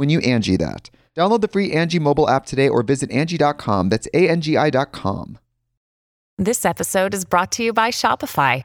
when you Angi that. Download the free Angi mobile app today or visit Angi.com. That's A-N-G-I dot com. This episode is brought to you by Shopify.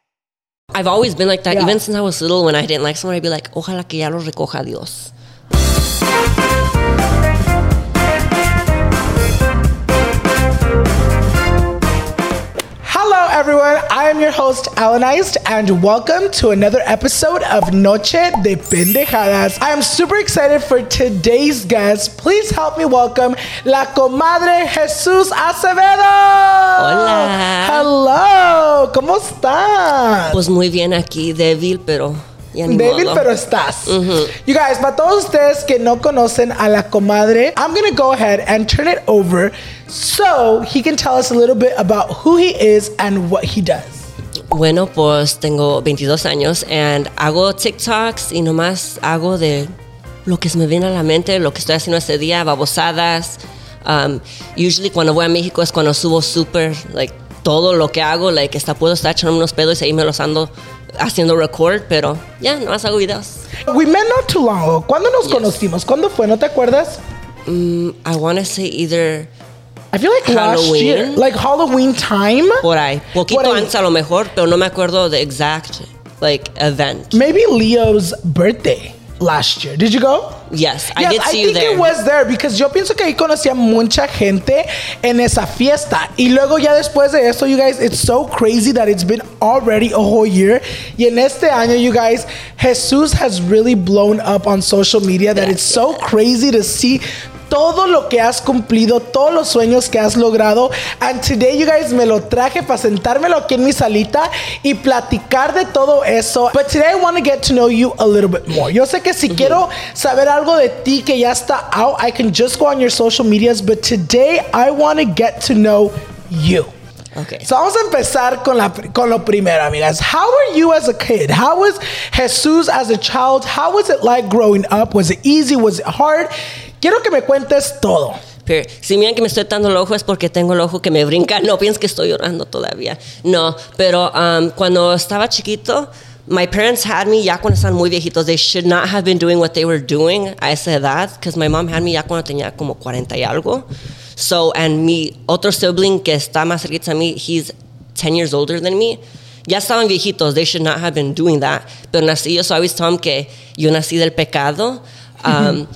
I've always been like that. Yeah. Even since I was little, when I didn't like someone, I'd be like, ojalá que ya lo recoja Dios. Everyone. I am your host, Alanized, and welcome to another episode of Noche de Pendejadas. I am super excited for today's guest. Please help me welcome La Comadre Jesus Acevedo. Hola. Hello. ¿Cómo estás? Pues muy bien aquí, débil, pero modo. pero estás. You guys, para todos ustedes que no conocen a la comadre, I'm gonna go ahead and turn it over so he can tell us a little bit about who he is and what he does. Bueno, pues tengo 22 años and hago TikToks y nomás hago de lo que se me viene a la mente, lo que estoy haciendo ese día, babosadas. Um, usually cuando voy a México es cuando subo súper, like, todo lo que hago, like, hasta puedo estar echando unos pedos y ahí me los ando haciendo record, pero ya, nomás hago videos. We met not too long ago. ¿Cuándo nos Yes. conocimos? ¿Cuándo fue? ¿No te acuerdas? I want to say either I feel like last Halloween. year, like Halloween time. por ahí, poquito Por ahí. antes a lo mejor, pero no me acuerdo the exact, like, event. Maybe Leo's birthday last year. Did you go? Yes, I Yes, did see I you think there. it was there because yo pienso que ahí conocía mucha gente en esa fiesta. Y luego ya después de eso, you guys, it's so crazy that it's been already a whole year. Y en este año, you guys, Jesus has really blown up on social media that it's so crazy to see todo lo que has cumplido, todos los sueños que has logrado. And today, you guys, me lo traje para sentármelo aquí en mi salita y platicar de todo eso. But today, I want to get to know you a little bit more. Yo sé que si quiero saber algo de ti que ya está out, I can just go on your social medias. But today, I want to get to know you. Okay. So vamos a empezar con, la, con lo primero, amigas. How were you as a kid? How was Jesus as a child? How was it like growing up? Was it easy? Was it hard? Quiero que me cuentes todo. Pero si miran que me estoy dando el ojo es porque tengo el ojo que me brinca. No piensen que estoy llorando todavía. No, pero um, cuando estaba chiquito, my parents had me ya cuando estaban muy viejitos. They should not have been doing what they were doing a esa edad, because my mom had me ya cuando tenía como 40 y algo. So, and mi otro sibling que está más cerquita a mí, he's 10 years older than me. Ya estaban viejitos. They should not have been doing that. Pero nací yo, so I always tell them que yo nací del pecado. Um,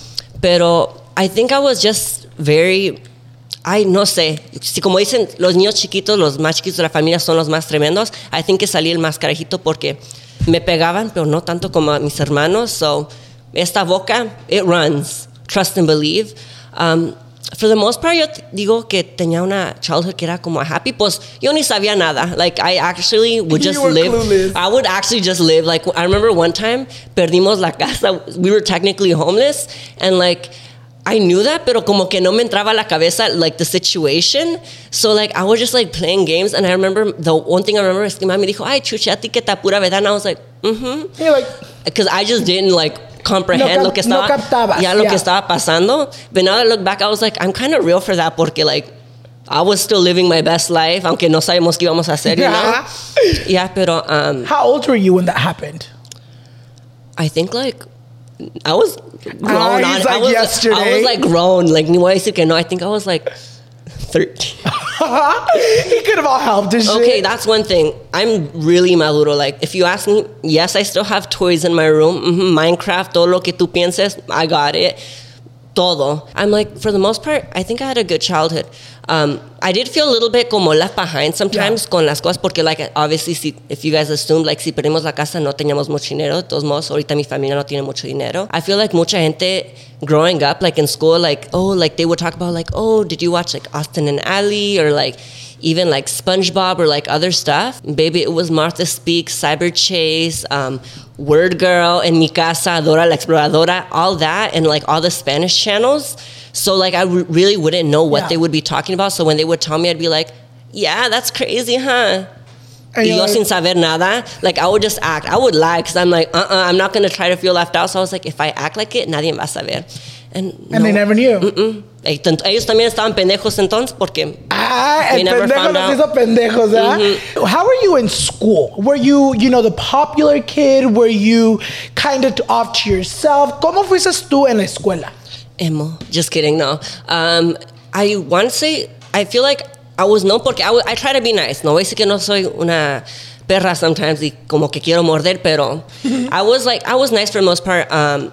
pero I think I was just very Ay, no sé. Si como dicen, los niños chiquitos, los más chiquitos de la familia son los más tremendos. I think que salí el más carajito porque me pegaban, pero no tanto como mis hermanos. So, esta boca, it runs. Trust and believe. Um, for the most part, yo digo que tenía una childhood que era como happy. Pues yo ni sabía nada. Like I actually would just live. clueless. I would actually just live. Like I remember one time perdimos la casa. We were technically homeless, and like. I knew that, pero como que no me entraba a la cabeza like the situation. So like I was just like playing games, and I remember the one thing I remember is que mami dijo, "Ay, chuchi, a ti que ta pura verdad." And I was like, "Mm-hmm," You're like, because I just didn't like comprehend No lo que no estaba, captabas, ya lo yeah. que estaba pasando. But now that I look back, I was like, I'm kind of real for that porque like I was still living my best life, aunque no sabemos qué íbamos a hacer, you know? yeah, pero um, how old were you when that happened? I think like I was grown Ah, on. he's I like was I was like grown. Like ni voy a decir que no. I think I was like 13. he could have all helped and shit. Okay, that's one thing. I'm really maduro. Like, if you ask me, yes, I still have toys in my room. Mhm, Minecraft, todo lo que tú pienses, I got it. Todo. I'm like, for the most part, I think I had a good childhood. Um, I did feel a little bit como left behind sometimes Yeah. con las cosas, porque, like, obviously, si, if you guys assume, like, si perdimos la casa, no teníamos mucho dinero. De todos modos, ahorita mi familia no tiene mucho dinero. I feel like mucha gente growing up, like, in school, like, oh, like, they would talk about, like, oh, did you watch, like, Austin and Ally? Or, like, even like SpongeBob or like other stuff. Baby, it was Martha Speaks, Cyberchase, um, WordGirl, and Mi Casa, Dora la Exploradora, all that, and like all the Spanish channels. So like I re- really wouldn't know what Yeah. they would be talking about. So when they would tell me, I'd be like, yeah, that's crazy, huh? And yo like- sin saber nada, like I would just act. I would lie because I'm like, uh, uh I'm not gonna try to feel left out. So I was like, if I act like it, nadie va a saber. And, And they never knew. Mm. Eh, tant- Ellos también estaban pendejos entonces porque Ah, el pendejo found nos out. Hizo pendejos, ¿ah? How were you in school? Were you, you know, the popular kid? Were you kind of off to yourself? ¿Cómo fuiste tú en la escuela? Emo. Just kidding. No. Um, I want to say I feel like I was known porque I, I try to be nice. No voy a decir que no soy una perra sometimes y como que quiero morder, pero I was like I was nice for the most part. Um,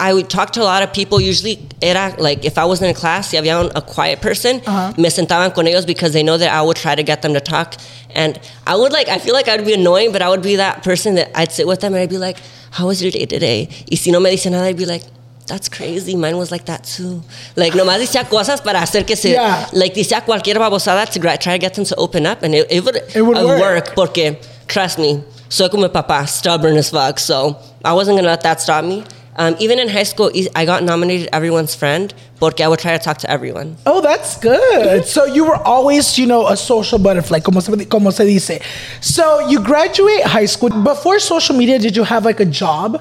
I would talk to a lot of people. Usually, era like if I was in a class, si había un, a quiet person, me sentaban con ellos because they know that I would try to get them to talk. And I would like, I feel like I'd be annoying, but I would be that person that I'd sit with them and I'd be like, "How was your day today?" Y si no me dicen nada, I'd be like, "That's crazy. Mine was like that too." Like nomás decía cosas para hacer que se, Yeah. like decía cualquier babosada to try to get them to open up, and it, it would, It would uh, work. work. Porque trust me, soy como papá, stubborn as fuck. So I wasn't gonna let that stop me. Um, even in high school, I got nominated everyone's friend porque I would try to talk to everyone. Oh, that's good. So you were always, you know, a social butterfly, como se, como se dice. So you graduate high school. Before social media, did you have like a job?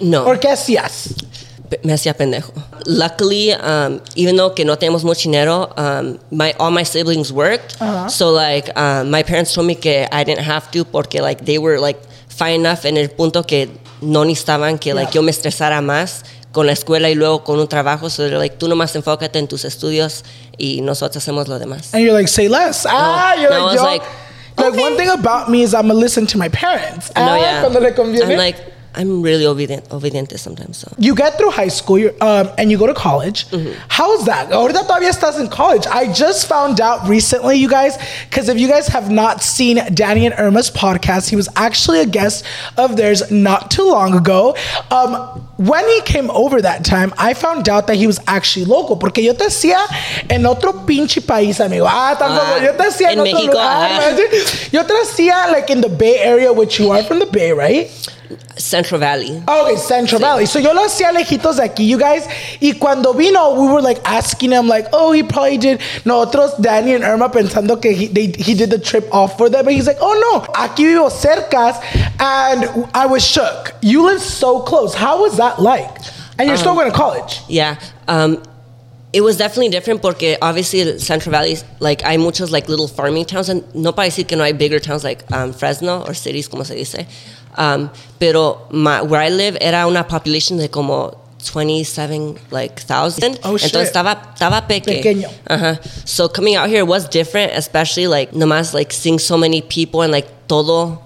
No. ¿Or qué hacías? P- me hacía pendejo. Luckily, um, even though que no tenemos mucho dinero, um, my all my siblings worked. So like, um, my parents told me que I didn't have to porque like they were like fine enough en el punto que no necesitaban que like Yeah. yo me estresara más con la escuela y luego con un trabajo. So like, tú nomás enfócate en tus estudios y nosotros hacemos lo demás. And you're like, say less. Ah, you're no, like, yo. like, okay. one thing about me is I'm gonna listen to my parents. No, ah, yeah. cuando le conviene. I'm like, I'm really obedient, obediente sometimes. So. you get through high school um, and you go to college. Mm-hmm. How's that? Ahorita todavía estás in college. I just found out recently, you guys, because if you guys have not seen Danny and Irma's podcast, he was actually a guest of theirs not too long ago. Um, when he came over that time, I found out that he was actually local. Porque yo te hacía en otro pinche país, amigo. Ah, tampoco. Ah, yo te hacía en, en otro México, lugar. man. Yo te hacía like in the Bay Area, which you are from the Bay, right? Central Valley. Oh, okay, Central Valley. So yo lo hacía lejitos de aquí, you guys. Y cuando vino, we were like asking him, like, oh, he probably did. Nosotros, Danny and Irma, pensando que he, they, he did the trip off for them. But he's like, oh, no, aquí vivo cercas. And I was shook. You live so close. How was that like? And you're still going to college. Yeah. Um, it was definitely different porque obviously Central Valley, like hay muchos like little farming towns and no para decir que no hay bigger towns like um, Fresno or cities como se dice. Um, pero my, where I live era una population de como 27 like thousand. Oh, shit. Entonces estaba estaba peque. Pequeño. So coming out here was different, especially like nomás like seeing so many people and like todo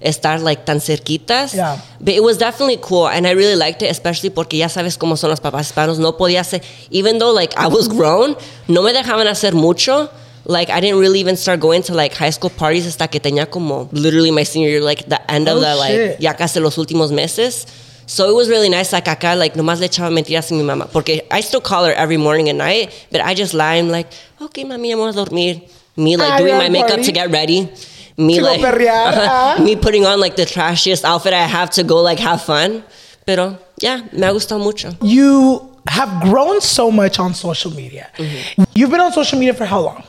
estar like tan cerquitas. Yeah. But it was definitely cool and I really liked it, especially porque ya sabes cómo son los papás hispanos. No podía hacer, even though like I was grown, no me dejaban hacer mucho. Like I didn't really even start going to like high school parties hasta que tenía como literally my senior year, like the end of Oh, the like shit. ya casi los últimos meses. So it was really nice. Like acá, like nomás le echaba mentiras a mi mamá. Porque I still call her every morning and night, but I just lie. I'm like, okay, mami, vamos a dormir. Me like Ah, doing my makeup party. to get ready. Me like perrear, ah. me putting on like the trashiest outfit I have to go like have fun. Pero yeah, me ha gustado mucho. You have grown so much on social media. Mm-hmm. You've been on social media for how long?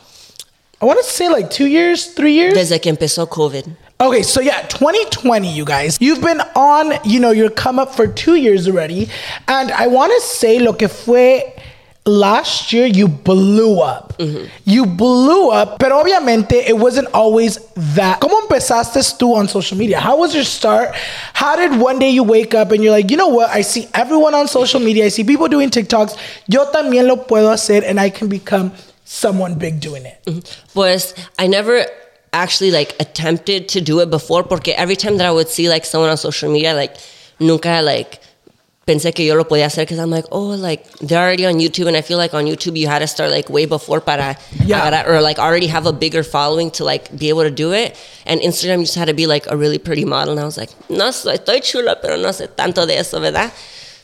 I want to say like two years, three years. Desde que empezó COVID. Okay, so yeah, 2020, you guys. You've been on, you know, your come up for two years already. And I want to say, lo que fue last year, you blew up. Mm-hmm. You blew up, but obviamente it wasn't always that. ¿Cómo empezaste tú on social media? How was your start? How did one day you wake up and you're like, you know what? I see everyone on social media. I see people doing TikToks. Yo también lo puedo hacer and I can become someone big doing it. Mm-hmm. Pues I never actually like attempted to do it before porque every time that I would see like someone on social media, like nunca like pensé que yo lo podía hacer because I'm like, oh, like they're already on YouTube and I feel like on YouTube you had to start like way before para Yeah. agarrar- or like already have a bigger following to like be able to do it. And Instagram just had to be like a really pretty model and I was like, no, soy- estoy chula, pero no sé tanto de eso, ¿verdad?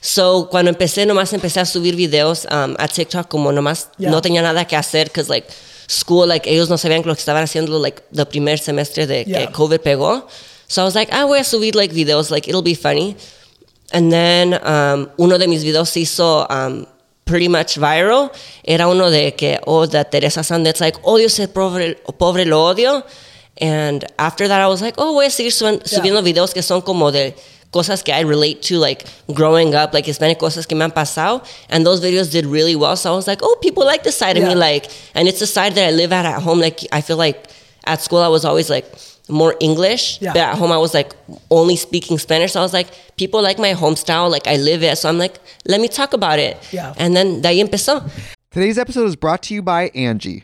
So, cuando empecé, nomás empecé a subir videos um, a TikTok como nomás Yeah. no tenía nada que hacer because like school, like ellos no sabían lo que estaban haciendo like the primer semestre de Yeah. que COVID pegó. So I was like, ah, voy a subir like videos, like it'll be funny. And then um, uno de mis videos se hizo um, pretty much viral. Era uno de que, oh, de Teresa Sanders, like, odio ser pobre, pobre lo odio. And after that, I was like, oh, voy a seguir subiendo videos que son como de cosas que I relate to, like growing up, like Hispanic cosas que me han pasado. And those videos did really well. So I was like, oh, people like this side of Yeah. me. Like, and it's the side that I live at at home. Like, I feel like at school, I was always like, more English, Yeah. but at home I was like only speaking Spanish. So I was like, people like my home style, like I live it. So I'm like, let me talk about it. Yeah. And then de ahí empezó. Today's episode is brought to you by Angi.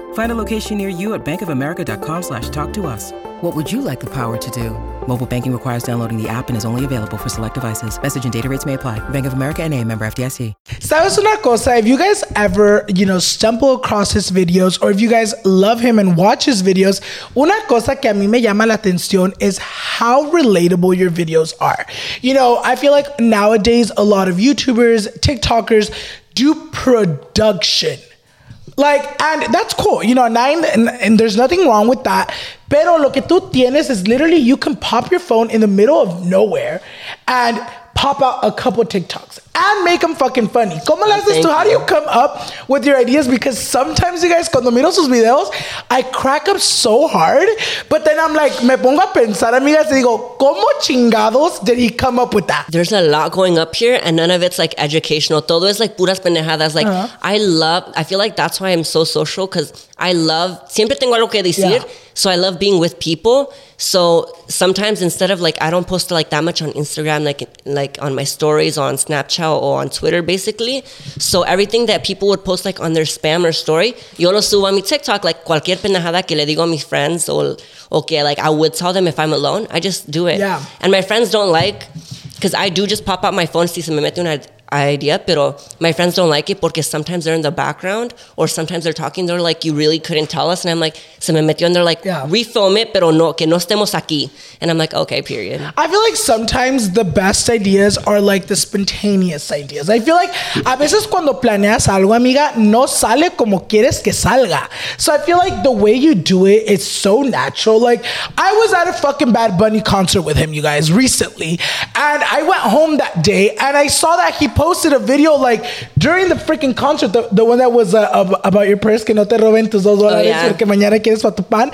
Find a location near you at bankofamerica.com slash talk to us. What would you like the power to do? Mobile banking requires downloading the app and is only available for select devices. Message and data rates may apply. Bank of America and a member FDIC. ¿Sabes una cosa? If you guys ever, you know, stumble across his videos or if you guys love him and watch his videos, una cosa que a mí me llama la atención is how relatable your videos are. You know, I feel like nowadays a lot of YouTubers, TikTokers do production. Like, and that's cool. You know, nine, and, and there's nothing wrong with that. Pero lo que tú tienes is literally you can pop your phone in the middle of nowhere and pop out a couple TikToks and make them fucking funny. ¿Cómo le haces tú? How do you. you come up with your ideas? Because sometimes you guys, cuando miro sus videos, I crack up so hard, but then I'm like, me pongo a pensar, amigas, y digo, ¿cómo chingados did he come up with that? There's a lot going up here, and none of it's like educational. Todo es like puras pendejadas. Like Uh-huh. I love. I feel like that's why I'm so social because I love. Siempre tengo algo que decir. Yeah. So I love being with people. So sometimes instead of like I don't post like that much on Instagram, like like on my stories on Snapchat or on Twitter, basically. So everything that people would post like on their spam or story, yo lo subo a mi TikTok. Like cualquier pendejada que le digo a mis friends or okay, like I would tell them if I'm alone. I just do it. Yeah. And my friends don't like because I do just pop out my phone si se me mete una idea, pero my friends don't like it porque sometimes they're in the background or sometimes they're talking. They're like, you really couldn't tell us, and I'm like, se me metió, and they're like, Yeah. refilm it, pero no, que no estemos aquí, and I'm like, okay, period. I feel like sometimes the best ideas are like the spontaneous ideas. I feel like a veces cuando planeas algo, amiga, no sale como quieres que salga. So I feel like the way you do it is so natural. Like I was at a fucking Bad Bunny concert with him, you guys, recently, and I went home that day and I saw that he posted a video like during the freaking concert, the, the one that was uh, about your purse que no te roben tus dos dólares yeah. porque mañana quieres para tu pan.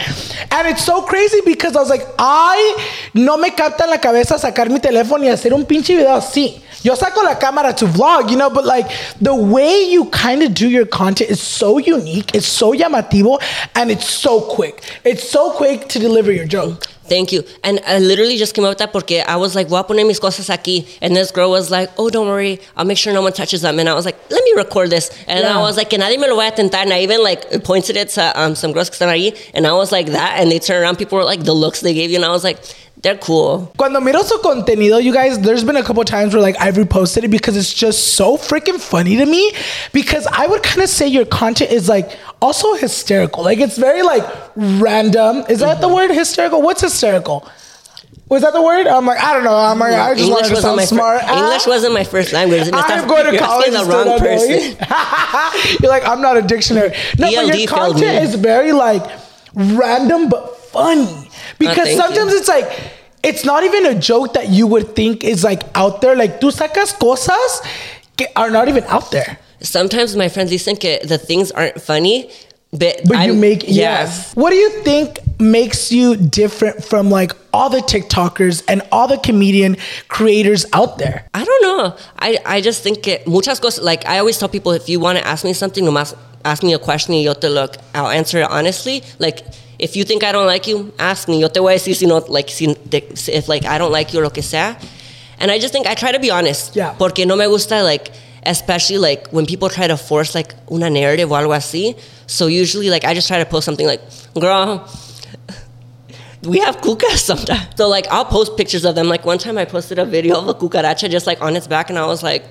And it's so crazy because I was like, I no me capta en la cabeza sacar mi teléfono y hacer un pinche video así. Yo saco la cámara to vlog, you know, but like the way you kind of do your content is so unique, it's so llamativo, and it's so quick. It's so quick to deliver your joke. Thank you. And I literally just came up with that porque I was like, voy a poner mis cosas aquí. And this girl was like, oh, don't worry. I'll make sure no one touches them. And I was like, let me record this. And Yeah. I was like, que nadie me lo vaya a tentar. And I even like pointed it to um, some girls que están ahí. And I was like that. And they turned around. People were like, the looks they gave you. And I was like, they're cool. Cuando miro su contenido, you guys, there's been a couple times where like I've reposted it because it's just so freaking funny to me. Because I would kind of say your content is like also hysterical. Like it's very like random. Is that the word hysterical? What's hysterical? Was that the word? I'm like, I don't know. I'm like, I just wanted to sound my fir- smart. Ah. English wasn't my first language. I'm going to you're college. the wrong person. You're like, I'm not a dictionary. No, but your content is very like random but funny. Because Ah, sometimes you. it's like it's not even a joke that you would think is like out there. Like tú sacas cosas que are not even out there. Sometimes my friends dicen que the things aren't funny. But, But you make yeah. yes. What do you think makes you different from like all the TikTokers and all the comedian creators out there? I don't know. I, I just think it muchas cosas, like I always tell people, if you want to ask me something, nomás ask me a question yo te look, I'll answer it honestly. Like, if you think I don't like you, ask me. Yo te voy a decir si no, like, si, if like I don't like you or lo que sea. And I just think I try to be honest. Yeah. Porque no me gusta, like, especially like when people try to force like una narrative o algo así. So usually, like, I just try to post something like, girl, we have cucas sometimes. So like I'll post pictures of them. Like one time I posted a video of a cucaracha just like on its back, and I was like,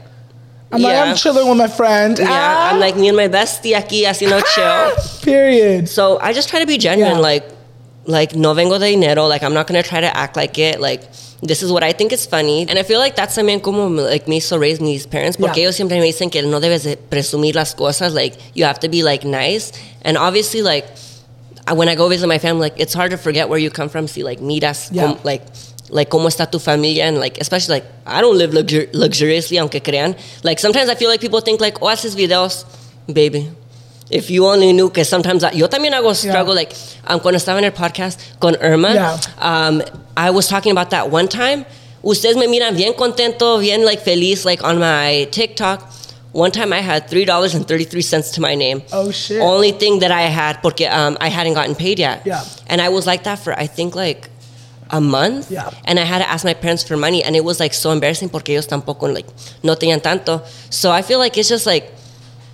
I'm yeah, like, I'm chilling with my friend. yeah. Ah, I'm like me and my bestie aquí haciendo chill. period. So I just try to be genuine. Yeah. Like, like no vengo de dinero. Like I'm not gonna try to act like it. Like this is what I think is funny, and I feel like that's también como like me so raised mis parents porque Yeah. ellos siempre me dicen que no debes de presumir las cosas. Like you have to be like nice, and obviously like when I go visit my family, like it's hard to forget where you come from. See, like miras, Yeah. com- like like cómo está tu familia, and like especially like I don't live luxur- luxuriously, aunque crean. Like sometimes I feel like people think like, oh, haces videos, baby. If you only knew, que sometimes I, yo también hago struggle. Like um, cuando estaba en el podcast con Irma, Yeah. um, I was talking about that one time. Ustedes me miran bien contento, bien like feliz, like on my TikTok. One time I had three dollars and thirty three cents to my name. Oh, shit. Only thing that I had porque um, I hadn't gotten paid yet. Yeah. And I was like that for I think like a month. Yeah. And I had to ask my parents for money, and it was like so embarrassing porque ellos tampoco like no tenían tanto. So I feel like it's just like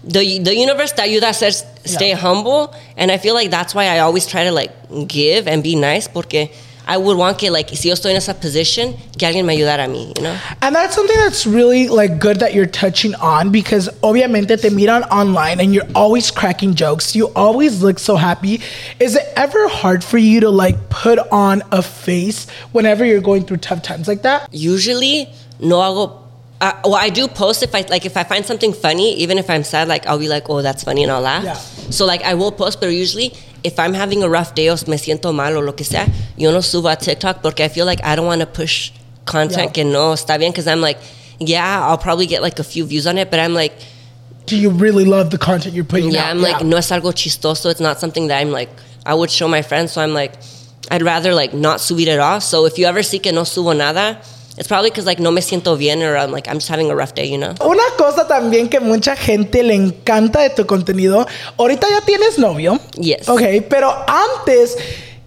the the universe that you a says stay Yeah. humble, and I feel like that's why I always try to like give and be nice porque I would want que like si yo estoy en esa position que alguien me ayudara a mí, you know. And that's something that's really like good that you're touching on because obviamente te miran online and you're always cracking jokes. You always look so happy. Is it ever hard for you to like put on a face whenever you're going through tough times like that? Usually no hago Uh, well, I do post if I like if I find something funny, even if I'm sad, like I'll be like, oh, that's funny, and I'll laugh. Yeah. So like I will post, but usually if I'm having a rough day or me siento mal o lo que sea, yo no subo a TikTok porque I feel like I don't want to push content Yeah. que no está bien because I'm like, yeah, I'll probably get like a few views on it, but I'm like, Do you really love the content you're putting out? yeah, out? I'm like, no es algo chistoso. It's not something that I'm like, I would show my friends. So I'm like, I'd rather like not subir it all. So if you ever see que no subo nada, it's probably because like no me siento bien or I'm like, I'm just having a rough day, you know? Una cosa también que mucha gente le encanta de tu contenido. Ahorita ya tienes novio. Yes. Ok, pero antes,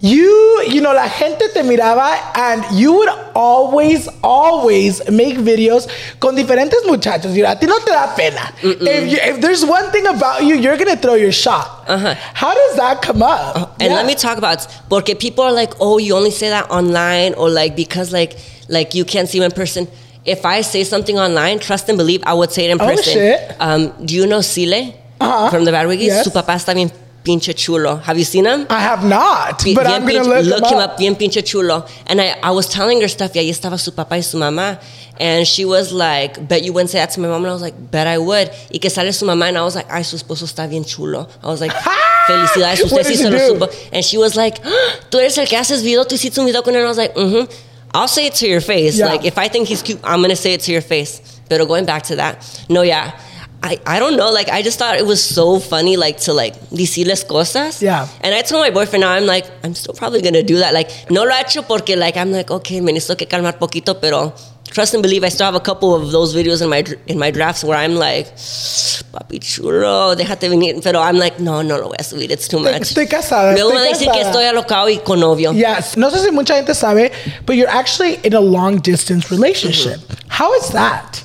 you, you know, la gente te miraba and you would always, always make videos con diferentes muchachos. You know, a ti no te da pena. If, you, if there's one thing about you, you're going to throw your shot. Uh-huh. How does that come up? And Yeah. let me talk about porque people are like, oh, you only say that online or like because like like you can't see me in person. If I say something online, trust and believe, I would say it in person. Oh, person. shit. Um, do you know Sile Uh-huh. from the Bad Wiggies? Yes. Su papá está bien pinche chulo. Have you seen him? I have not, Bien- but I'm going to pinche- look, him up. bien pinche chulo. And I, I was telling her stuff, y ahí estaba su papá y su mamá. And she was like, bet you wouldn't say that to my mom. And I was like, bet I would. Y que sale su mamá, and I was like, ay, su esposo está bien chulo. I was like, felicidades, usted sí se lo supo. And she was like, "Ah, tú eres el que haces video, tú hiciste un video con él. And I was like, mm-hmm. I'll say it to your face. Yeah. Like, if I think he's cute, I'm going to say it to your face. But going back to that, no, yeah. I, I don't know. Like, I just thought it was so funny, like, to, like, decirles cosas. Yeah. And I told my boyfriend now, I'm like, I'm still probably gonna do that. Like, no lo he hecho porque, like, I'm like, okay, me necesito que calmar poquito, pero trust and believe, I still have a couple of those videos in my in my drafts where I'm like, papi chulo, déjate venir. Pero I'm like, no, no lo voy a subir, it's too much. Estoy casada, Me van estoy a decir que estoy alocado y con novio. Yes. No sé si mucha gente sabe, but you're actually in a long distance relationship. Mm-hmm. How is that?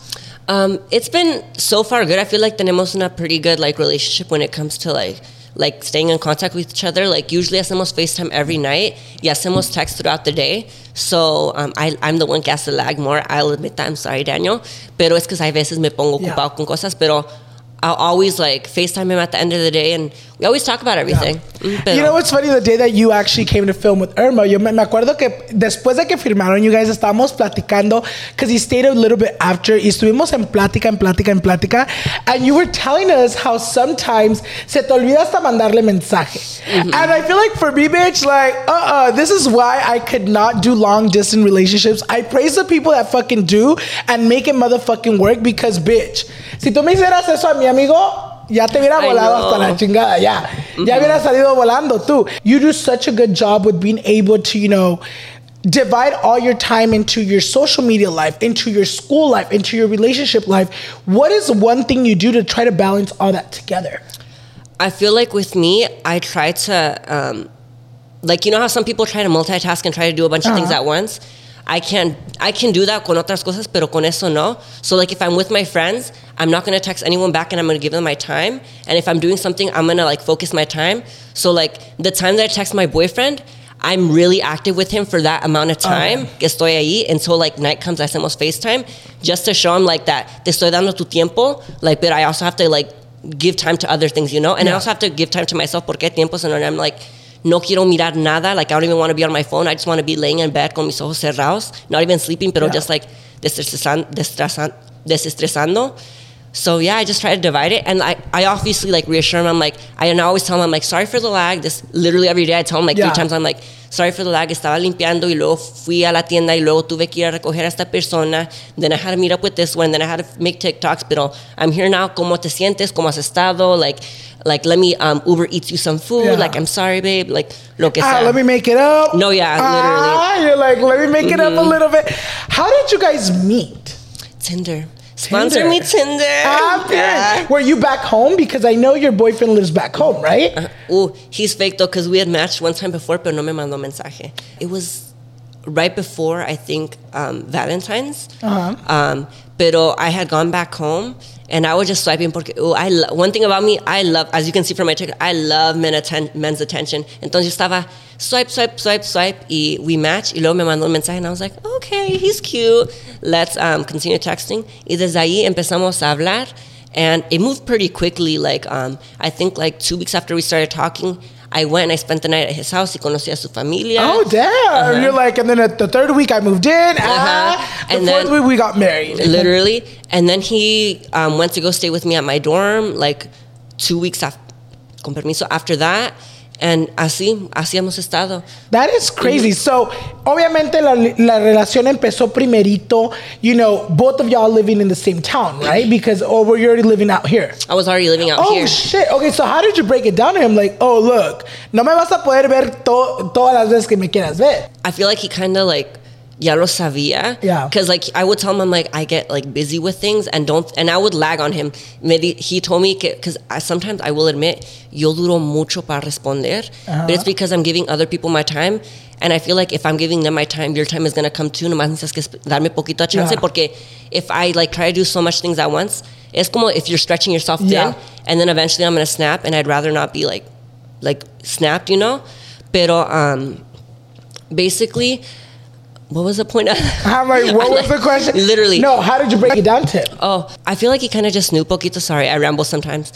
Um, it's been so far good. I feel like tenemos una pretty good like relationship when it comes to like like staying in contact with each other. Like usually hacemos FaceTime every night. Y hacemos text throughout the day. So um, I, I'm the one que hace lag more. I'll admit that. I'm sorry, Daniel. Pero es que hay veces me pongo Yeah. ocupado con cosas. Pero I'll always like FaceTime him at the end of the day, and we always talk about everything. Mm, pero- You know what's funny? The day that you actually came to film with Irma, yo me, me acuerdo que después de que firmaron, you guys estábamos platicando because he stayed a little bit after y estuvimos en plática, en plática, en plática, and you were telling us how sometimes se te olvida hasta mandarle mensaje. Mm-hmm. And I feel like for me, bitch, like, uh-uh, this is why I could not do long distance relationships. I praise the people that fucking do and make it motherfucking work because, bitch, si tú me hicieras eso a mi amigo, ya te hubiera volado hasta la chingada, ya. Ya hubiera salido volando tú. You do such a good job with being able to, you know, divide all your time into your social media life, into your school life, into your relationship life. What is one thing you do to try to balance all that together? I feel like with me, I try to, um, like you know how some people try to multitask and try to do a bunch of things at once. I can I can do that con otras cosas, pero con eso no. So like if I'm with my friends, I'm not gonna text anyone back, and I'm gonna give them my time. And if I'm doing something, I'm gonna like focus my time. So like the time that I text my boyfriend. I'm really active with him for that amount of oh, time que estoy ahí until like night comes, I hacemos FaceTime just to show him like that te estoy dando tu tiempo, like, but I also have to like give time to other things, you know? And I also have to give time to myself porque tiempo donde I'm like, no quiero mirar nada. Like, I don't even want to be on my phone. I just want to be laying in bed con mis ojos cerrados, not even sleeping, pero Yeah. just like desestresan- destresan- desestresando. So yeah, I just try to divide it, and I, I obviously like reassure him. I'm like, I always tell him, I'm like, sorry for the lag. This literally every day I tell him like Yeah. three times. I'm like, sorry for the lag. Estaba limpiando y luego fui a la tienda y luego tuve que ir a recoger a esta persona. Then I had to meet up with this one. Then I had to make TikToks. Pero I'm here now. ¿Cómo te sientes? ¿Cómo has estado? Like, like let me um, Uber eat you some food. Yeah. Like I'm sorry, babe. Like lo que Ah, sea. let me make it up. No, yeah, literally. Ah, you're like, let me make it up a little bit. How did you guys meet? Tinder. Sponsor Tinder. me Tinder. Ah, Yeah. Were you back home? Because I know your boyfriend lives back home, right? Oh, he's fake though, because we had matched one time before, pero no me mandó mensaje. It was right before, I think, um, Valentine's. Uh-huh. Um, pero I had gone back home and I was just swiping porque, ooh, I lo- one thing about me, I love, as you can see from my TikTok, I love men atten- men's attention. Entonces estaba swipe, swipe, swipe, swipe, y we match, y luego me mandó un mensaje, and I was like, okay, he's cute, let's um, continue texting. Y desde ahí empezamos a hablar, and it moved pretty quickly. Like, um, I think like two weeks after we started talking, I went and I spent the night at his house. He conocí a su familia. Oh damn! You're like, and then at the third week I moved in. Ah, Uh-huh. the And fourth then- week we got married. literally. And then he um, went to go stay with me at my dorm like two weeks after, con permiso, after that. And así, así hemos estado. That is crazy. So, obviamente la, la relación empezó primerito, you know, both of y'all living in the same town, right? Because, oh, were you already living out here? I was already living out Oh here. Oh, shit. Okay, so how did you break it down to him? Like, oh look, no me vas a poder ver to- todas las veces que me quieras ver. I feel like he kind of like ya lo sabía. Yeah. Because like I would tell him I'm like I get like busy with things and don't and I would lag on him. Maybe he told me because I, sometimes I will admit yo duro mucho para responder, but it's because I'm giving other people my time. And I feel like if I'm giving them my time, your time is gonna come too. Nomás necesitas que darme poquito chance Yeah. porque if I like try to do so much things at once, it's como if you're stretching yourself thin, Yeah. and then eventually I'm gonna snap, and I'd rather not be like like snapped, you know. Pero um, basically, what was the point? I'm like, what was the question? Literally. No, how did you break it down to him? Oh, I feel like he kind of just knew poquito. Sorry, I ramble sometimes.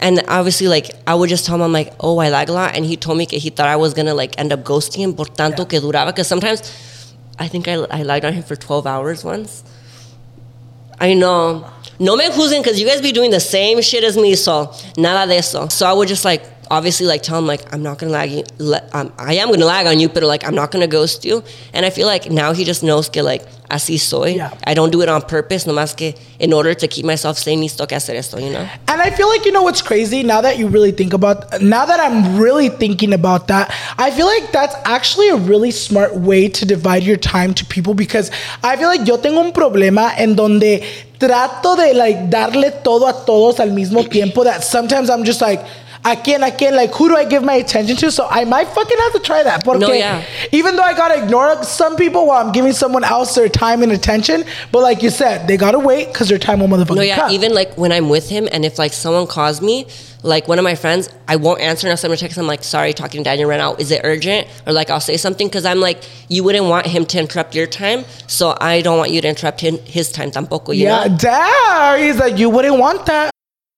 And obviously, like, I would just tell him, I'm like, oh, I lag a lot. And he told me que he thought I was going to, like, end up ghosting him por tanto que duraba. Because sometimes I think I, I lagged on him for 12 hours once. I know. No me juzguen because you guys be doing the same shit as me, so nada de eso. So I would just like obviously like tell him like I'm not gonna lag you. le- Um, I am gonna lag on you, but like I'm not gonna ghost you. And I feel like now he just knows que like así soy. Yeah. I don't do it on purpose, nomás que in order to keep myself sane, necesito que hacer esto, you know. And I feel like you know what's crazy now that you really think about now that I'm really thinking about that, I feel like that's actually a really smart way to divide your time to people because I feel like yo tengo un problema en donde trato de like darle todo a todos al mismo tiempo that sometimes I'm just like I can't, I can't, like, who do I give my attention to? So I might fucking have to try that. Porque No, yeah. even though I gotta ignore some people while I'm giving someone else their time and attention, but like you said, they gotta wait because their time will motherfucking No, yeah, come. even like when I'm with him and if like someone calls me, like one of my friends, I won't answer unless someone texts. I'm like, sorry, talking to Daniel right now. Is it urgent? Or like I'll say something because I'm like, you wouldn't want him to interrupt your time, so I don't want you to interrupt him, his time tampoco. You yeah, know? damn. He's like, you wouldn't want that.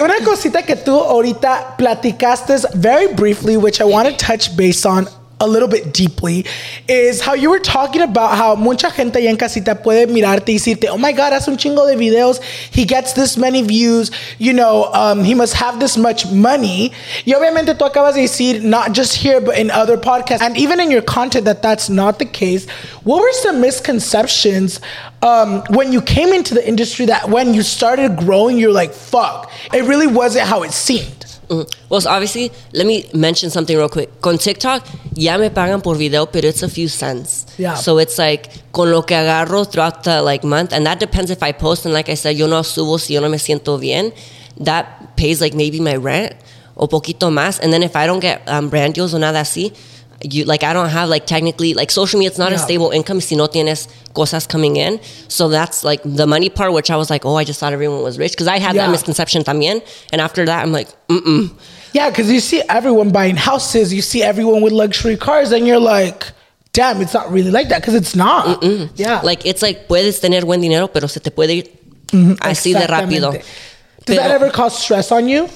Una cosita que tú ahorita platicaste very briefly, which I want to touch base on a little bit deeply, is how you were talking about how mucha gente allá en casita puede mirarte y decirte, oh my God, hace un chingo de videos, he gets this many views, you know, um, he must have this much money. Y obviamente tú acabas de decir, not just here, but in other podcasts, and even in your content, that that's not the case. What were some misconceptions um, when you came into the industry that when you started growing, you're like, fuck, it really wasn't how it seemed? Well, so obviously, let me mention something real quick. Con TikTok, ya me pagan por video, pero it's a few cents. Yeah. So it's like, con lo que agarro throughout the like month, and that depends if I post, and like I said, yo no subo si yo no me siento bien. That pays like maybe my rent, o poquito más. And then if I don't get um, brand deals or nada así, you like I don't have like technically like social media. It's not a stable income si no tienes cosas coming in. So that's like the money part, which I was like, oh, I just thought everyone was rich because I had Yeah. that misconception también. And after that, I'm like, mm mm. Yeah, because you see everyone buying houses, you see everyone with luxury cars, and you're like, damn, it's not really like that because it's not. Mm-mm. Yeah. Like it's like puedes tener buen dinero, pero se te puede ir así de rápido. Does that ever cause stress on you?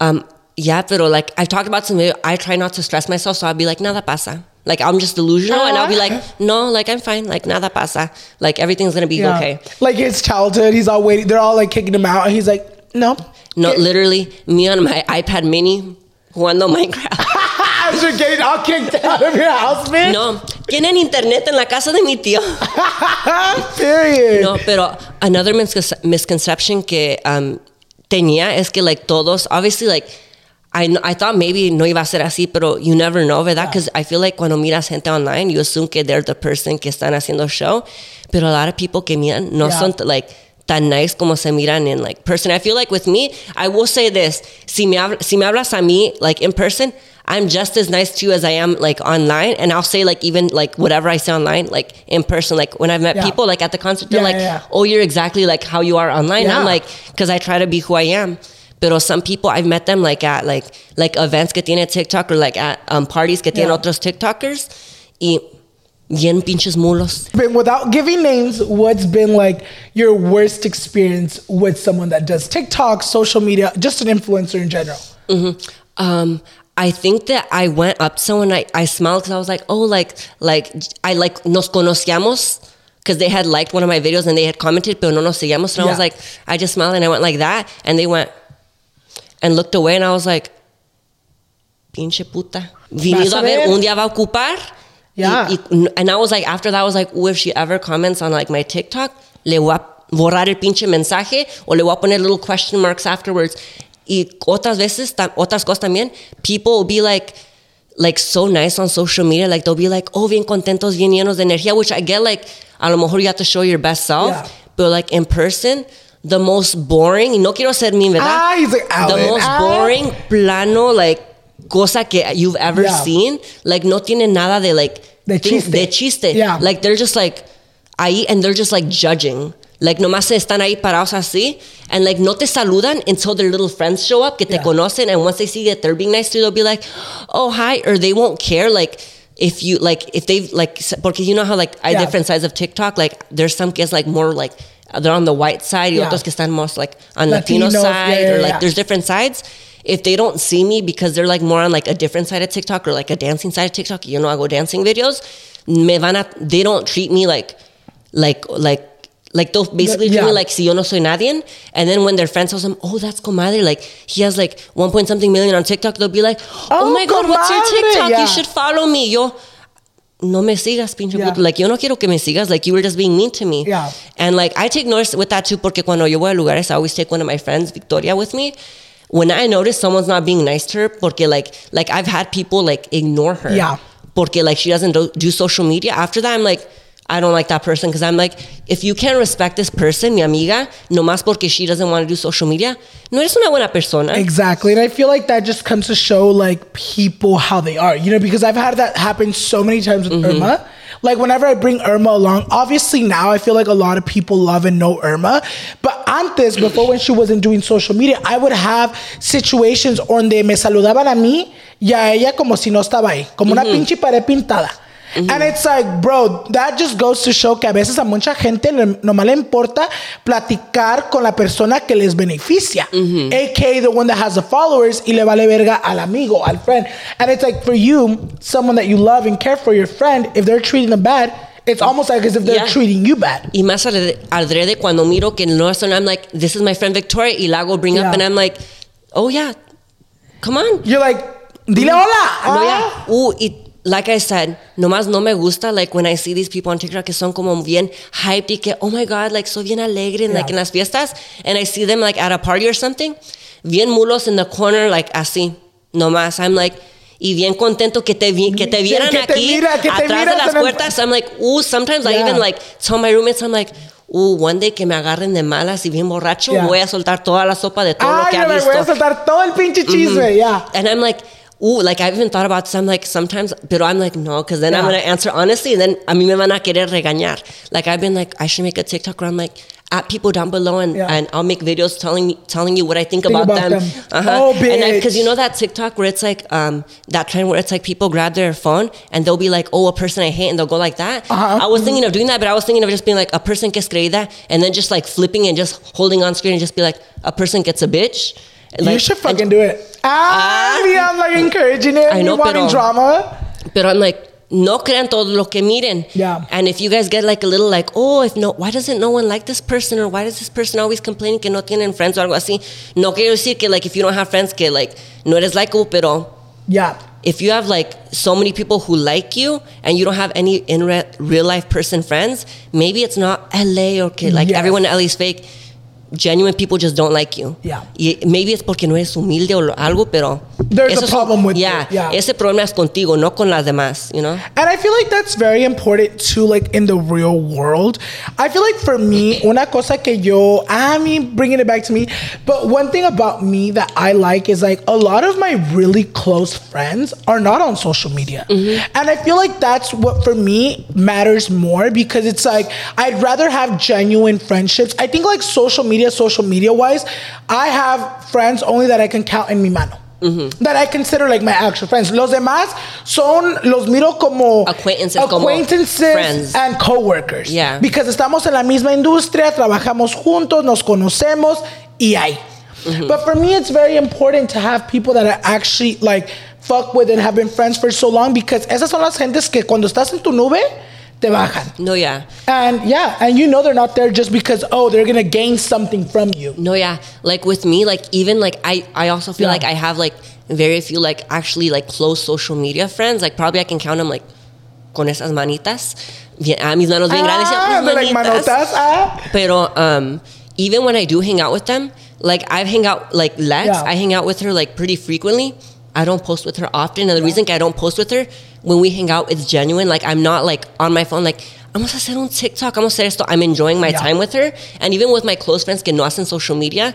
Um, yeah, pero like I've talked about some. I try not to stress myself, so I'll be like, nada pasa. Like I'm just delusional, and I'll be like, no, like I'm fine, like nada pasa, like everything's gonna be Yeah. okay. Like his childhood, he's all waiting. They're all like kicking him out, and he's like, no. No, Get- literally, me on my iPad Mini jugando Minecraft. As you're getting all kicked out of your house, man. No, tienen internet en la casa de mi tío. Period. No, pero another misconce- misconception que um, tenía es que like todos, obviously like I, I thought maybe no iba a ser así, pero you never know, ¿verdad? Because I feel like cuando miras gente online, you assume que they're the person que están haciendo show, pero a lot of people que miran no Yeah. son like tan nice como se miran in like person. I feel like with me, I will say this, si me, habl- si me hablas a mí like in person, I'm just as nice to you as I am like online, and I'll say like even like whatever I say online, like in person. Like when I've met Yeah. people like at the concert, they're Yeah, like, yeah, yeah. "Oh, you're exactly like how you are online." Yeah. I'm like, because I try to be who I am. But some people I've met them like at like like events que tiene TikTok or like at um, parties que tienen Yeah. otros TikTokers y bien pinches mulos. But without giving names, what's been like your worst experience with someone that does TikTok, social media, just an influencer in general? Um, I think that I went up to someone, I, I smiled because I was like, oh, like, like, I like, nos conocíamos because they had liked one of my videos and they had commented, pero no nos seguíamos. And I was like, I just smiled and I went like that. And they went and looked away and I was like, pinche puta. Vinido a ver, un día va a ocupar. Yeah. Y, y- and I was like, after that, I was like, "Ooh, if she ever comments on like my TikTok, le voy a borrar el pinche mensaje o le voy a poner little question marks afterwards. Y otras veces, otras cosas también, people will be like, like so nice on social media. Like they'll be like, oh, bien contentos, bien llenos de energía, which I get like, a lo mejor you have to show your best self. Yeah. But like in person, the most boring, y no quiero ser mean, ¿verdad? Ah, he's like, the most ah. boring, plano, like, cosa que you've ever Yeah. seen. Like, no tiene nada de like, De thing- chiste. de chiste. Yeah. Like, they're just like, ahí, and they're just like judging. Like, nomás se están ahí parados así, and like, no te saludan until their little friends show up, que te Yeah. conocen, and once they see that they're being nice to you, they'll be like, oh, hi, or they won't care, like, if you, like, if they've, like, s- porque you know how, like, hay Yeah. different sides of TikTok, like, there's some kids, like, more, like, they're on the white side, y Yeah. otros que están most, like, on the Latino Latinos, yeah, side, yeah, or, like, there's different sides. If they don't see me because they're like more on like a different side of TikTok or like a dancing side of TikTok, you know, I go dancing videos, me van a, they don't treat me like, like, like, like they'll basically treat Yeah. me like si yo no soy nadie. And then when their friends tells them, oh, that's comadre, like he has like one point something million on TikTok, they'll be like, oh, Oh, my God, what's your TikTok? yeah. You should follow me. Yo, no me sigas, pinche Yeah. puto. Like, yo no quiero que me sigas. Like, you were just being mean to me. Yeah. And like, I take notice with that too, porque cuando yo voy a lugares, I always take one of my friends, Victoria, with me. When I notice someone's not being nice to her, porque like, like I've had people like ignore her. Yeah. Porque like she doesn't do, do social media. After that, I'm like, I don't like that person because I'm like, if you can't respect this person, mi amiga, nomás porque she doesn't want to do social media, no eres una buena persona. Exactly. And I feel like that just comes to show like people how they are, you know, because I've had that happen so many times with Mm-hmm. Irma. Like whenever I bring Irma along, obviously now I feel like a lot of people love and know Irma. But antes, before when she wasn't doing social media, I would have situations donde me saludaban a mí y a ella como si no estaba ahí, como una pinche pared pintada. And it's like, bro, that just goes to show que a veces a mucha gente le- nomás le importa platicar con la persona que les beneficia, aka the one that has the followers, y le vale verga al amigo, al friend. And it's like for you, someone that you love and care for your friend, if they're treating them bad, it's almost like as if they're Yeah. treating you bad. Y más alre- alrededor cuando miro que no son, I'm like, this is my friend Victoria, y la hago bring Yeah. up, and I'm like, oh yeah, come on. You're like, dile hola. No, ah. yeah. Y like I said, nomás no me gusta, like when I see these people on TikTok que son como bien hyped y que, oh my God, like soy bien alegre, and, like Yeah. en las fiestas, and I see them like at a party or something, bien mulos in the corner, like así, nomás. I'm like, y bien contento que te, vi- que te vieran que te aquí, mira, que te atrás de miras las puertas. I'm like, ooh, sometimes I Yeah. even like tell my roommates, I'm like, ooh, one day que me agarren de malas y bien borracho, Yeah. voy a soltar toda la sopa de todo lo Ah, que ha visto. voy a soltar todo el pinche chisme, yeah. And I'm like, ooh, like I've even thought about some, like, sometimes, but I'm like, no, because then I'm going to answer honestly, and then a mí me van a querer regañar. Like I've been like, I should make a TikTok where I'm like, at people down below, and, Yeah. and I'll make videos telling me, telling you what I think, Think about, about them. them. Uh-huh. Oh, And because you know that TikTok where it's like um that trend where it's like people grab their phone and they'll be like, oh, a person I hate, and they'll go like that. Uh-huh. I was thinking of doing that, but I was thinking of just being like a person que es creída, and then just like flipping and just holding on screen and just be like, a person gets a bitch. You Like, should and- fucking do it. Ah, Ah. I'm like encouraging it. I you know, wanting pero- drama. Pero I'm like, no crean todo lo que miren. Yeah. And if you guys get like a little like, oh, if no, why doesn't no one like this person or why does this person always complain que no tienen friends o algo así? No quiero decir que like if you don't have friends que like no eres likable, pero Yeah. if you have like so many people who like you and you don't have any in re- real life person friends, maybe it's not LA or que like Yes. everyone in LA is fake. Genuine people just don't like you. Yeah. Y maybe es porque no eres humilde o algo, pero. There's a problem with yeah, it, yeah. Ese problema es contigo, no con las demás, you know? And I feel like that's very important too, like in the real world. I feel like for me, una cosa que yo, ah, I mean, bringing it back to me, but one thing about me that I like is like a lot of my really close friends are not on social media. Mm-hmm. And I feel like that's what for me matters more because it's like I'd rather have genuine friendships. I think like social media, social media wise, I have friends only that I can count in mi mano. That I consider like my actual friends. Los demás son, los miro como Acquaintances, como acquaintances friends. and coworkers. Yeah. Because estamos en la misma industria, trabajamos juntos, nos conocemos y. Mm-hmm. But for me, it's very important to have people that I actually like fuck with and have been friends for so long because esas son las gentes que cuando estás en tu nube te bajan. No, yeah. And yeah, and you know they're not there just because oh they're gonna gain something from you. No, yeah. Like with me, like even like I, I also feel Yeah. like I have like very few like actually like close social media friends. Like probably I can count them like con esas manitas. Bien, ah, mis manos bien grandes. Ah, they're like manitas. manotas. Ah. Pero um, even when I do hang out with them, like I've hang out like Lex, Yeah. I hang out with her like pretty frequently. I don't post with her often, and the reason I don't post with her when we hang out, it's genuine. Like I'm not like on my phone, like vamos a hacer un TikTok, vamos a hacer esto. I'm enjoying my Yeah. time with her, and even with my close friends que no hacen social media.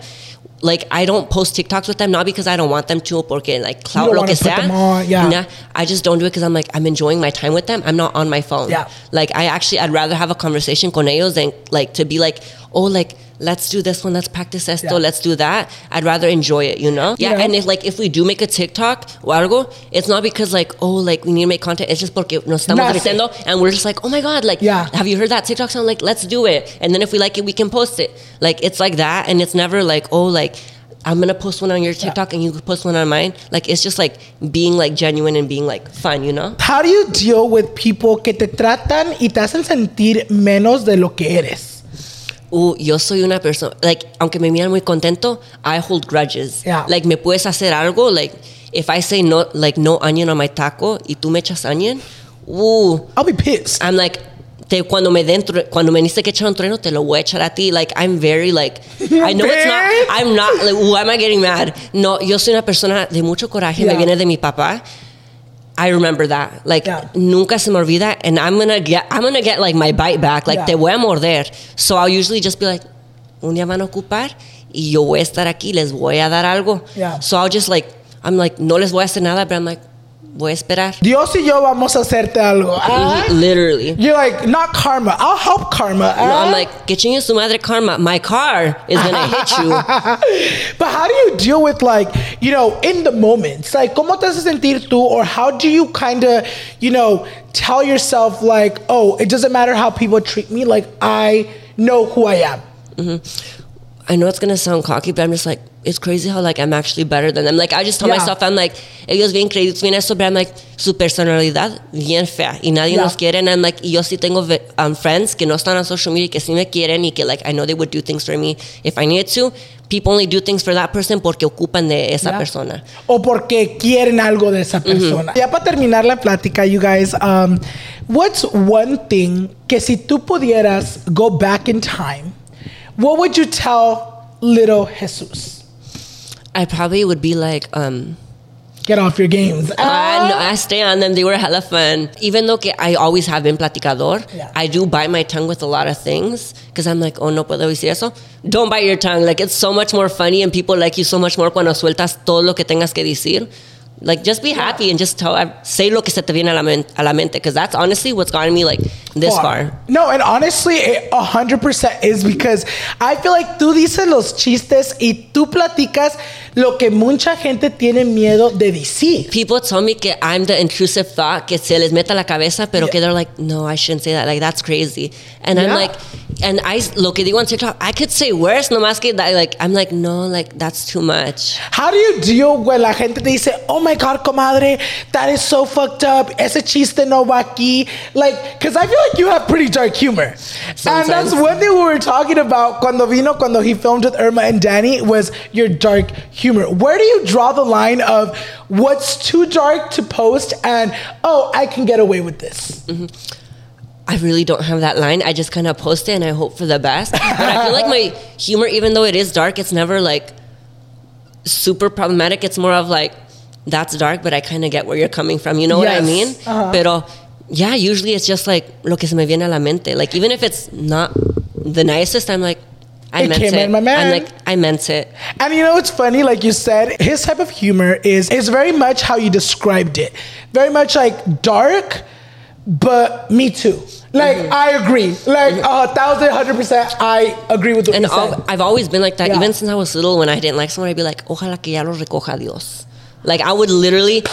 Like I don't post TikToks with them, not because I don't want them to, porque like clout lo que sea. on, yeah. Nah, I just don't do it because I'm like I'm enjoying my time with them. I'm not on my phone. Yeah. Like I actually I'd rather have a conversation con ellos than like to be like, oh like let's do this one, let's practice esto, Yeah. let's do that. I'd rather enjoy it, you know? Yeah. Yeah. And if like if we do make a TikTok o algo, it's not because like, oh like we need to make content. It's just porque nos estamos Nace. diciendo and we're just like, oh my god, like Yeah. have you heard that TikTok song? Like let's do it. And then if we like it, we can post it. Like it's like that and it's never like, oh like I'm gonna post one on your TikTok and you post one on mine. Like it's just like being like genuine and being like fun, you know? How do you deal with people que te tratan y te hacen sentir menos de lo que eres? Uh, yo soy una persona, like, aunque me miran muy contento, I hold grudges. Yeah. Like, me puedes hacer algo, like, if I say no, like, no onion on my taco y tú me echas onion, uh, I'll be pissed. I'm like, te, cuando me den, cuando me dice que echar un trueno, te lo voy a echar a ti. Like, I'm very, like, I know it's not. I'm not, like, why am I getting mad? No, yo soy una persona de mucho coraje, Yeah. me viene de mi papá. I remember that. Like Yeah. nunca se me olvida and I'm gonna get I'm gonna get like my bite back. Like Yeah. te voy a morder. So I'll usually just be like, un día van a ocupar y yo voy a estar aquí, les voy a dar algo. Yeah. So I'll just like I'm like, no les voy a hacer nada, but I'm like, voy a esperar. Dios y yo vamos a hacerte algo. Ah? Literally. You're like, not karma. I'll help karma. No, ah? I'm like, que chingue su madre karma. My car is gonna hit you. but how do you deal with like, you know, in the moments? Like, ¿cómo te hace sentir tú? Or how do you kind of, you know, tell yourself like, oh, it doesn't matter how people treat me. Like, I know who I am. I know it's gonna sound cocky, but I'm just like, it's crazy how like I'm actually better than them. Like I just tell Yeah. myself, I'm like, ellos bien créditos, bien eso, but I'm like, su personalidad bien fea y nadie Yeah. nos quiere. And I'm like, yo sí tengo um, friends que no están on social media que sí me quieren y que like I know they would do things for me if I needed to. People only do things for that person porque ocupan de esa Yeah. persona. O porque quieren algo de esa persona. Ya para terminar la plática, you guys, um, what's one thing que si tú pudieras go back in time, what would you tell little Jesus? I probably would be like, um, Get off your games. I, no, I stay on them. They were hella fun. Even though I always have been platicador, Yeah. I do bite my tongue with a lot of things because I'm like, oh, no puedo decir eso. Don't bite your tongue. Like, it's so much more funny and people like you so much more cuando sueltas todo lo que tengas que decir. Like, just be happy and just tell, say lo que se te viene a la, men- a la mente because that's honestly what's gotten me like this far. No, and honestly, it 100% is because I feel like tú dices los chistes y tú platicas lo que mucha gente tiene miedo de decir. People tell me que I'm the intrusive thought que se les mete a la cabeza, pero que they're like, no, I shouldn't say that. Like, that's crazy. And Yeah. I'm like, and I, lo que digo on TikTok, I could say worse, nomás que, that, like, I'm like, no, like, that's too much. How do you deal when la gente te dice, oh my God, comadre, that is so fucked up. Ese chiste no va aquí. Like, because I feel like you have pretty dark humor. And that's one thing we were talking about cuando vino, cuando he filmed with Irma and Danny was your dark humor. Where do you draw the line of what's too dark to post and, oh, I can get away with this? I really don't have that line. I just kind of post it and I hope for the best. But I feel like my humor, even though it is dark, it's never like super problematic. It's more of like, that's dark, but I kind of get where you're coming from. You know what I mean? Uh-huh. Pero yeah, usually it's just like lo que se me viene a la mente. Like even if it's not the nicest, I'm like, I It meant came it. in, my man. I'm like, I meant it. And you know what's funny? Like you said, his type of humor is is very much how you described it. Very much like dark, but me too. Like Mm-hmm. I agree. Like a thousand, hundred percent, I agree with what And you said. I've always been like that. Yeah. Even since I was little, when I didn't like someone, I'd be like, ojalá que ya lo recoja Dios. Like, I would literally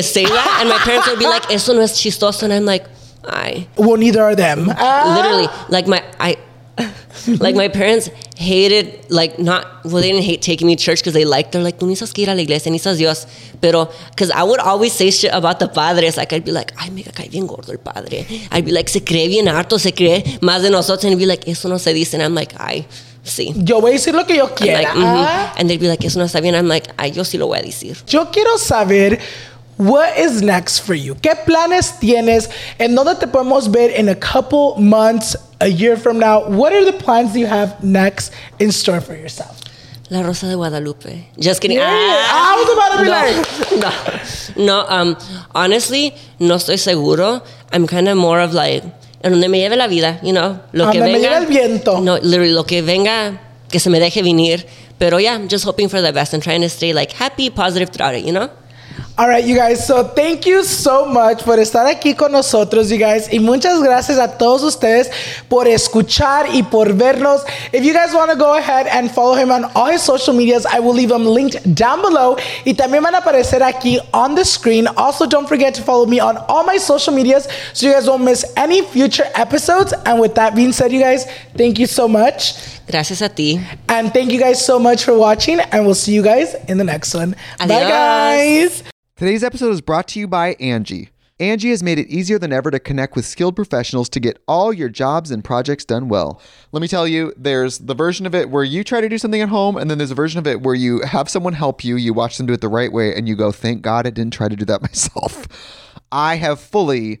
say that, and my parents would be like, eso no es chistoso. And I'm like, I. well, neither are them. Ah. Literally, like, my, I. like my parents hated like not well they didn't hate taking me to church because they liked they're like tú necesitas que ir a la iglesia necesitas Dios pero because I would always say shit about the padres like I'd be like ay me cae bien gordo el padre I'd be like se cree bien harto se cree más de nosotros and he'd be like eso no se dice and I'm like ay sí Yo voy a decir lo que yo quiera. like, mhm. ah. And they'd be like, eso no está bien. I'm like, ay, yo sí lo voy a decir. Yo quiero saber what is next for you. ¿Qué planes tienes? En dónde te podemos ver in a couple months, a year from now? What are the plans you have next in store for yourself? La Rosa de Guadalupe. Just kidding. Yeah. Ah, I was about to be no, no, no. Um, honestly, no estoy seguro. I'm kind of more of like, en donde me lleve la vida, you know. Lo A que me venga. lleve el viento. No, literally, lo que venga, que se me deje venir. Pero yeah, I'm just hoping for the best and trying to stay like happy, positive throughout it, you know? All right, you guys. So thank you so much por estar aquí con nosotros, you guys. Y muchas gracias a todos ustedes por escuchar y por vernos. If you guys want to go ahead and follow him on all his social medias, I will leave them linked down below. Y también van a aparecer aquí on the screen. Also, don't forget to follow me on all my social medias so you guys won't miss any future episodes. And with that being said, you guys, thank you so much. Gracias a ti. And thank you guys so much for watching. And we'll see you guys in the next one. Bye, guys. Today's episode is brought to you by Angi. Angi has made it easier than ever to connect with skilled professionals to get all your jobs and projects done well. Let me tell you, there's the version of it where you try to do something at home, and then there's a version of it where you have someone help you, you watch them do it the right way, and you go, thank God I didn't try to do that myself. I have fully